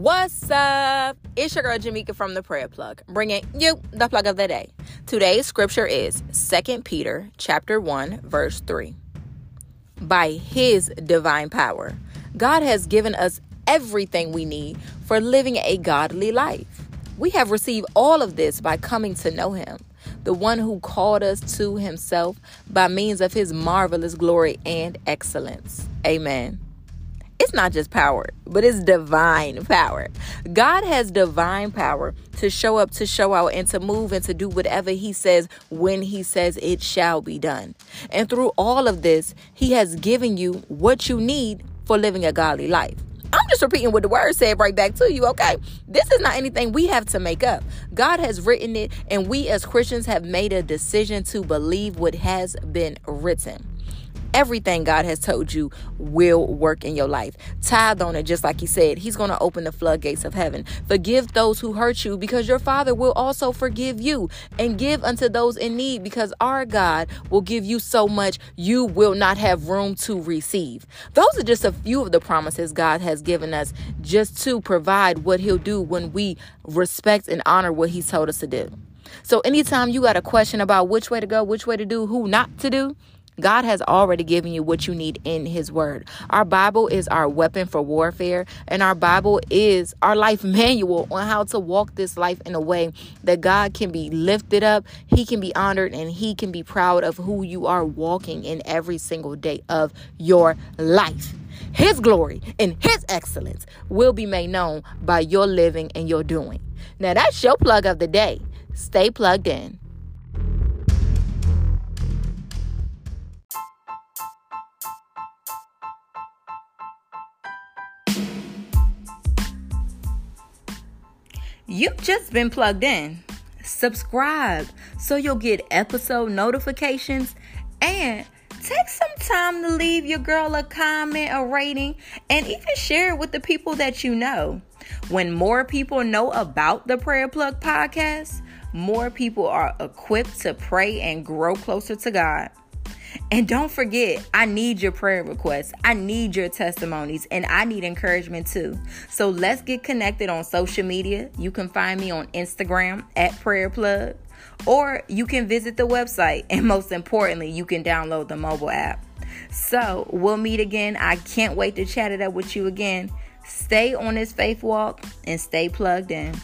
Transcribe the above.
What's up? It's your girl Jamika from the Prayer Plug, bringing you the plug of the day. Today's scripture is 2 Peter chapter 1 verse 3. By his divine power, God has given us everything we need for living a godly life. We have received all of this by coming to know him, the one who called us to himself by means of his marvelous glory and excellence. Amen it's not just power, but it's divine power. God has divine power to show up, to show out, and to move and to do whatever He says when He says it shall be done. And through all of this, He has given you what you need for living a godly life. I'm just repeating what the word said right back to you, okay? This is not anything we have to make up. God has written it, and we as Christians have made a decision to believe what has been written everything God has told you will work in your life. Tithe on it, just like He said. He's going to open the floodgates of heaven. Forgive those who hurt you because your Father will also forgive you. And give unto those in need because our God will give you so much you will not have room to receive. Those are just a few of the promises God has given us just to provide what He'll do when we respect and honor what He's told us to do. So, anytime you got a question about which way to go, which way to do, who not to do, God has already given you what you need in His Word. Our Bible is our weapon for warfare, and our Bible is our life manual on how to walk this life in a way that God can be lifted up, He can be honored, and He can be proud of who you are walking in every single day of your life. His glory and His excellence will be made known by your living and your doing. Now, that's your plug of the day. Stay plugged in. You've just been plugged in. Subscribe so you'll get episode notifications and take some time to leave your girl a comment, a rating, and even share it with the people that you know. When more people know about the Prayer Plug podcast, more people are equipped to pray and grow closer to God. And don't forget, I need your prayer requests. I need your testimonies and I need encouragement too. So let's get connected on social media. You can find me on Instagram at Prayer Plug or you can visit the website and most importantly, you can download the mobile app. So we'll meet again. I can't wait to chat it up with you again. Stay on this faith walk and stay plugged in.